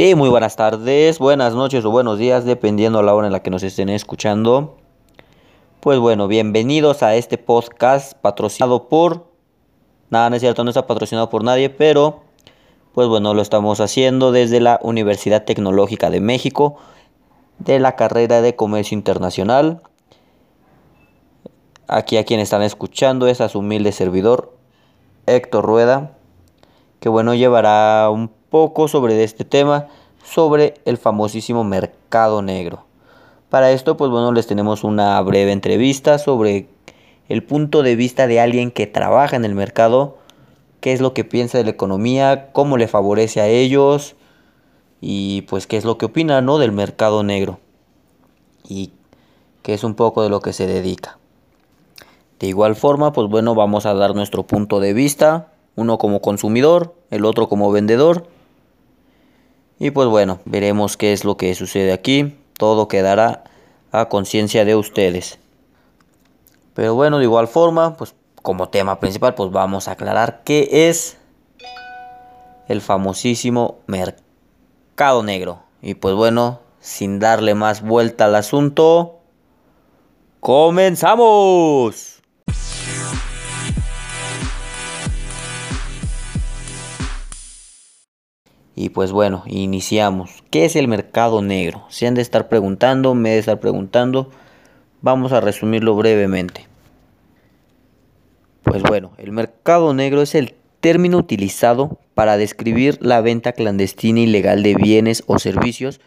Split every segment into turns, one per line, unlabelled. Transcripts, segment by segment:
Sí, muy buenas tardes, buenas noches o buenos días, dependiendo la hora en la que nos estén escuchando. Pues bueno, bienvenidos a este podcast patrocinado por... Nada, no es cierto, no está patrocinado por nadie, pero pues bueno, lo estamos haciendo desde la Universidad Tecnológica de México, de la carrera de Comercio Internacional. Aquí a quien están escuchando es a su humilde servidor, Héctor Rueda, que bueno, llevará un poco sobre este tema, sobre el famosísimo mercado negro. Para esto, pues bueno, les tenemos una breve entrevista sobre el punto de vista de alguien que trabaja en el mercado, qué es lo que piensa de la economía, cómo le favorece a ellos y pues qué es lo que opina, ¿no? del mercado negro y qué es un poco de lo que se dedica. De igual forma, pues bueno, vamos a dar nuestro punto de vista, uno como consumidor, el otro como vendedor y pues bueno, veremos qué es lo que sucede aquí. Todo quedará a conciencia de ustedes. Pero bueno, de igual forma, pues como tema principal, pues vamos a aclarar qué es el famosísimo mercado negro. Y pues bueno, sin darle más vuelta al asunto, comenzamos. Y pues bueno, iniciamos. ¿Qué es el mercado negro? Se han de estar preguntando, me de estar preguntando. Vamos a resumirlo brevemente. Pues bueno, el mercado negro es el término utilizado para describir la venta clandestina ilegal de bienes o servicios,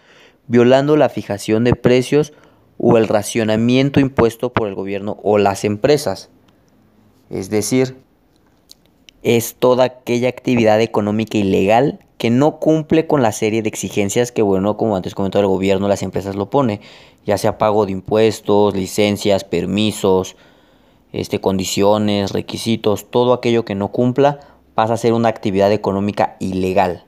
violando la fijación de precios o el racionamiento impuesto por el gobierno o las empresas. Es decir, es toda aquella actividad económica ilegal que no cumple con la serie de exigencias que, bueno, como antes comentó el gobierno, las empresas lo pone, ya sea pago de impuestos, licencias, permisos, este, condiciones, requisitos, todo aquello que no cumpla pasa a ser una actividad económica ilegal,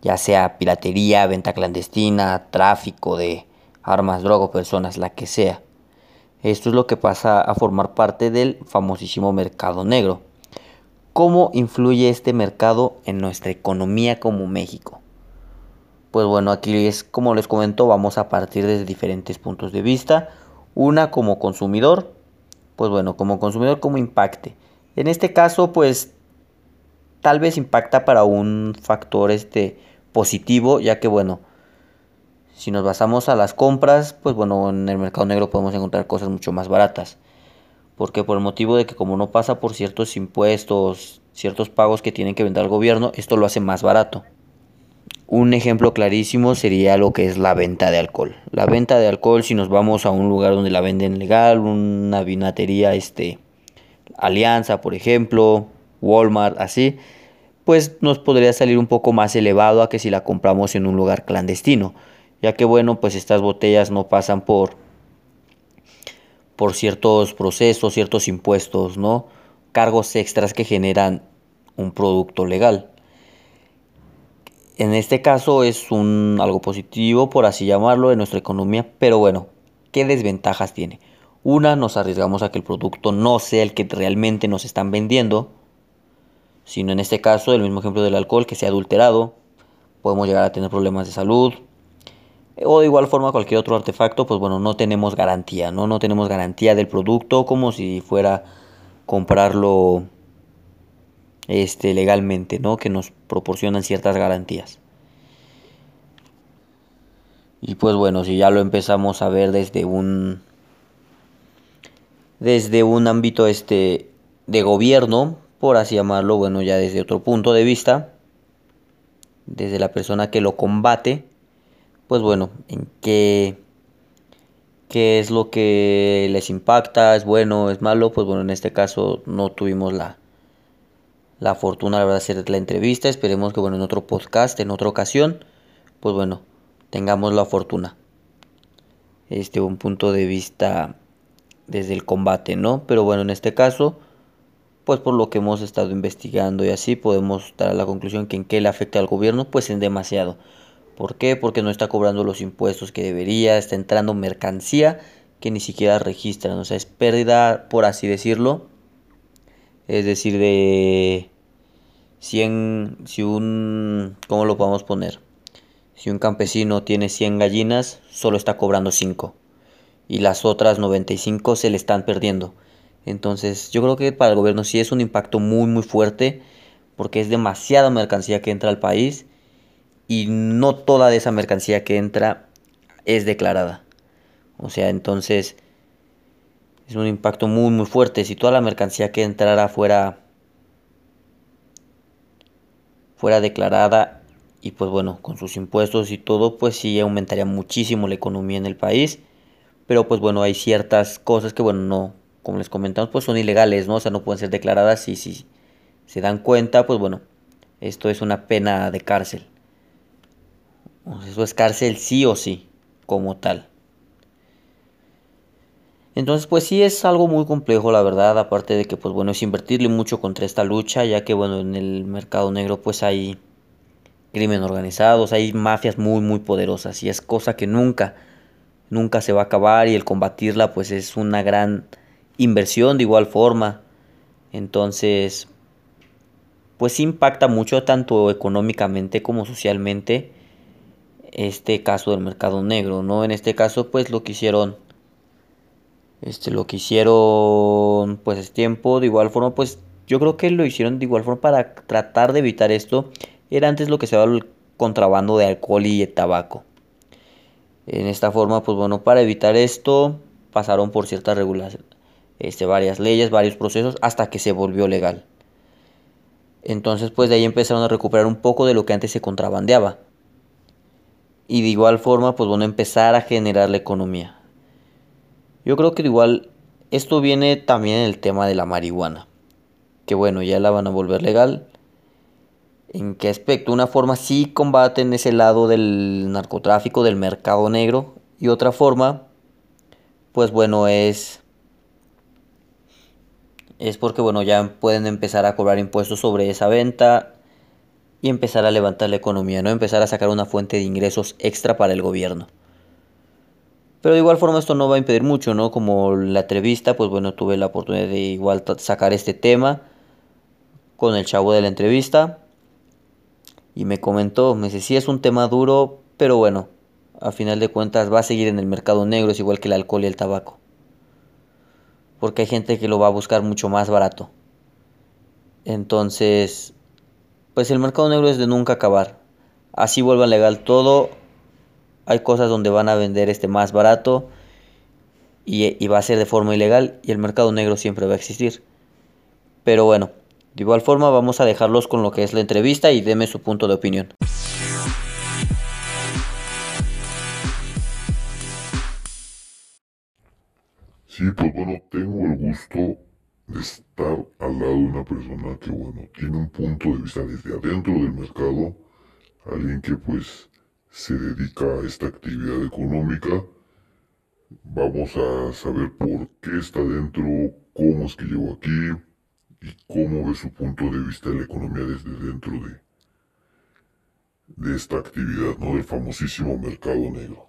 ya sea piratería, venta clandestina, tráfico de armas, drogas, personas, la que sea. Esto es lo que pasa a formar parte del famosísimo mercado negro. ¿Cómo influye este mercado en nuestra economía como México? Pues bueno, aquí es como les comento, vamos a partir desde diferentes puntos de vista. Una como consumidor, pues bueno, como consumidor, ¿cómo impacte? En este caso, pues tal vez impacta para un factor este, positivo, ya que bueno, si nos basamos a las compras, pues bueno, en el mercado negro podemos encontrar cosas mucho más baratas porque por el motivo de que como no pasa por ciertos impuestos, ciertos pagos que tienen que vender al gobierno, esto lo hace más barato. Un ejemplo clarísimo sería lo que es la venta de alcohol. La venta de alcohol, si nos vamos a un lugar donde la venden legal, una vinatería, este, Alianza, por ejemplo, Walmart, así, pues nos podría salir un poco más elevado a que si la compramos en un lugar clandestino, ya que bueno, pues estas botellas no pasan por por ciertos procesos, ciertos impuestos, ¿no? Cargos extras que generan un producto legal. En este caso es un algo positivo, por así llamarlo, en nuestra economía, pero bueno, ¿qué desventajas tiene? Una, nos arriesgamos a que el producto no sea el que realmente nos están vendiendo, sino en este caso, el mismo ejemplo del alcohol, que sea adulterado, podemos llegar a tener problemas de salud, o de igual forma cualquier otro artefacto, pues bueno, no tenemos garantía, ¿no? No tenemos garantía del producto como si fuera comprarlo este, legalmente, ¿no? Que nos proporcionan ciertas garantías. Y pues bueno, si ya lo empezamos a ver desde un desde un ámbito este de gobierno, por así llamarlo, bueno, ya desde otro punto de vista, desde la persona que lo combate, pues bueno, en qué, qué es lo que les impacta, es bueno, es malo, pues bueno, en este caso no tuvimos la, la fortuna, la verdad, de hacer la entrevista, esperemos que bueno, en otro podcast, en otra ocasión, pues bueno, tengamos la fortuna. Este, un punto de vista desde el combate, ¿no? Pero bueno, en este caso, pues por lo que hemos estado investigando y así, podemos dar a la conclusión que en qué le afecta al gobierno, pues en demasiado. ¿Por qué? Porque no está cobrando los impuestos que debería, está entrando mercancía que ni siquiera registran, o sea, es pérdida, por así decirlo. Es decir, de 100, si un, ¿cómo lo podemos poner? Si un campesino tiene 100 gallinas, solo está cobrando 5 y las otras 95 se le están perdiendo. Entonces yo creo que para el gobierno sí es un impacto muy muy fuerte porque es demasiada mercancía que entra al país y no toda esa mercancía que entra es declarada. O sea, entonces es un impacto muy muy fuerte. Si toda la mercancía que entrara fuera fuera declarada y pues bueno, con sus impuestos y todo, pues sí aumentaría muchísimo la economía en el país. Pero pues bueno, hay ciertas cosas que bueno, no, como les comentamos, pues son ilegales, ¿no? O sea, no pueden ser declaradas y si se dan cuenta, pues bueno, esto es una pena de cárcel. Eso es cárcel sí o sí, como tal. Entonces, pues sí es algo muy complejo, la verdad, aparte de que, pues bueno, es invertirle mucho contra esta lucha, ya que, bueno, en el mercado negro, pues hay crimen organizados, hay mafias muy, muy poderosas, y es cosa que nunca, nunca se va a acabar, y el combatirla, pues es una gran inversión de igual forma. Entonces, pues impacta mucho, tanto económicamente como socialmente, este caso del mercado negro, ¿no? En este caso, pues lo que hicieron este, lo que hicieron, pues es tiempo, de igual forma, pues yo creo que lo hicieron de igual forma para tratar de evitar esto. Era antes lo que se llama el contrabando de alcohol y de tabaco. En esta forma, pues bueno, para evitar esto, pasaron por ciertas regulaciones, este, varias leyes, varios procesos, hasta que se volvió legal. Entonces, pues de ahí empezaron a recuperar un poco de lo que antes se contrabandeaba. Y de igual forma, pues bueno, empezar a generar la economía. Yo creo que igual esto viene también en el tema de la marihuana. Que bueno, ya la van a volver legal. ¿En qué aspecto? Una forma sí combaten ese lado del narcotráfico, del mercado negro. Y otra forma, pues bueno, es... Es porque bueno, ya pueden empezar a cobrar impuestos sobre esa venta y empezar a levantar la economía, ¿no? Empezar a sacar una fuente de ingresos extra para el gobierno. Pero de igual forma esto no va a impedir mucho, ¿no? Como la entrevista, pues bueno, tuve la oportunidad de igual sacar este tema con el chavo de la entrevista. Y me comentó, me dice, sí es un tema duro, pero bueno, a final de cuentas va a seguir en el mercado negro, es igual que el alcohol y el tabaco. Porque hay gente que lo va a buscar mucho más barato. Entonces, pues el mercado negro es de nunca acabar. Así vuelva legal todo, hay cosas donde van a vender este más barato y, va a ser de forma ilegal y el mercado negro siempre va a existir. Pero bueno, de igual forma vamos a dejarlos con lo que es la entrevista y deme su punto de opinión.
Sí, pues bueno, tengo el gusto de estar al lado de una persona que, bueno, tiene un punto de vista desde adentro del mercado, alguien que pues se dedica a esta actividad económica. Vamos a saber por qué está dentro, cómo es que llegó aquí y cómo ve su punto de vista de la economía desde dentro de, de esta actividad, ¿no? Del famosísimo mercado negro.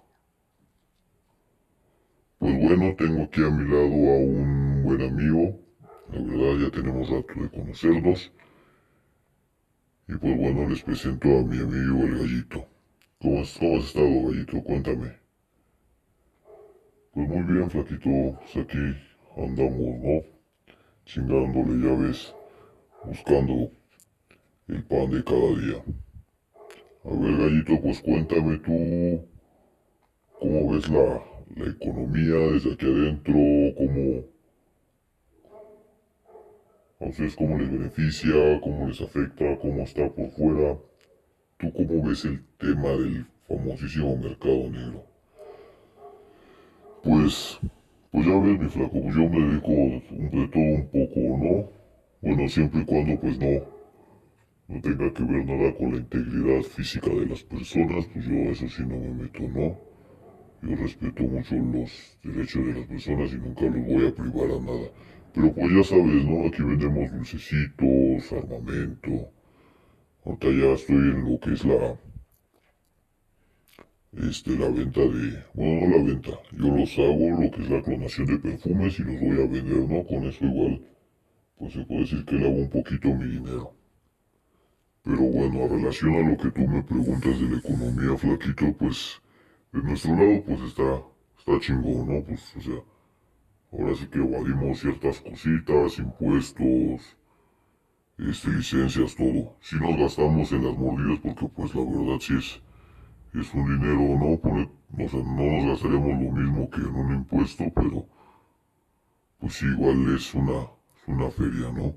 Pues bueno, tengo aquí a mi lado a un buen amigo. La verdad ya tenemos rato de conocernos. Y pues bueno, les presento a mi amigo el gallito. ¿Cómo has, estado, gallito? Cuéntame. Pues muy bien, flaquito. Pues aquí andamos, ¿no? Chingándole, ya ves. Buscando el pan de cada día. A ver, gallito, pues cuéntame tú. ¿Cómo ves la, la economía desde aquí adentro? ¿Cómo... Ustedes cómo les beneficia, cómo les afecta, cómo está por fuera. ¿Tú cómo ves el tema del famosísimo mercado negro? Pues, pues ya ves mi flaco, pues yo me dedico de todo un poco, ¿no? Bueno, siempre y cuando pues no, no tenga que ver nada con la integridad física de las personas, pues yo eso sí no me meto, ¿no? Yo respeto mucho los derechos de las personas y nunca los voy a privar a nada. Pero pues ya sabes, ¿no? Aquí vendemos dulcecitos, armamento, Ahorita ya estoy en lo que es la este, la venta de, bueno, no la venta, yo los hago lo que es la clonación de perfumes y los voy a vender, ¿no? Con eso igual, pues se puede decir que le hago un poquito mi dinero. Pero bueno, a relación a lo que tú me preguntas de la economía, flaquito, pues de nuestro lado pues está, está chingón, ¿no? Pues o sea, ahora sí que evadimos ciertas cositas, impuestos, este, licencias, todo. Si nos gastamos en las mordidas porque pues la verdad sí es, es un dinero, ¿no? Pone, o sea, no nos gastaremos lo mismo que en un impuesto, pero pues igual es una, una feria, ¿no?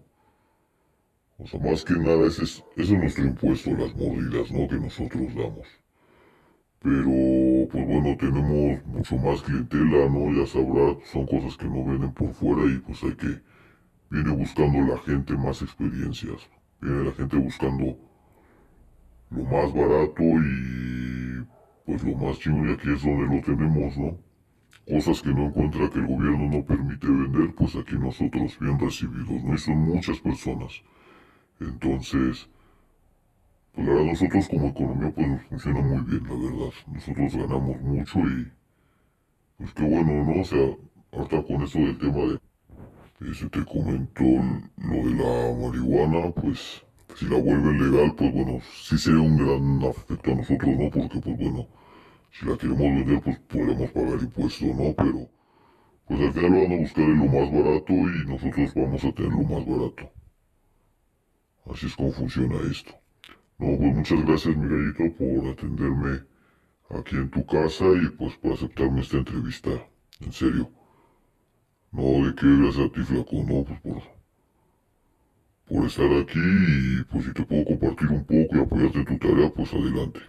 O sea, más que nada ese es, ese es nuestro impuesto, las mordidas, ¿no? Que nosotros damos. Pero, pues bueno, tenemos mucho más clientela, ¿no? Ya sabrá, son cosas que no venden por fuera y pues hay que, viene buscando la gente más experiencias. Viene la gente buscando lo más barato y pues lo más chingón y aquí es donde lo tenemos, ¿no? Cosas que no encuentra que el gobierno no permite vender, pues aquí nosotros bien recibidos, ¿no? Y son muchas personas. Entonces, pues la verdad nosotros como economía pues nos funciona muy bien, la verdad. Nosotros ganamos mucho y pues qué bueno, ¿no? O sea, ahorita con eso del tema de, ese te comentó lo de la marihuana, pues si la vuelven legal, pues bueno, sí sería un gran afecto a nosotros, ¿no? Porque pues bueno, si la queremos vender, pues podemos pagar impuestos, ¿no? Pero pues al final van a buscar en lo más barato y nosotros vamos a tener lo más barato. Así es como funciona esto. No, pues muchas gracias, mi gallito, por atenderme aquí en tu casa y pues por aceptarme esta entrevista. En serio. No, de qué gracias a ti, flaco, no, pues por, por estar aquí y pues si te puedo compartir un poco y apoyarte en tu tarea, pues adelante.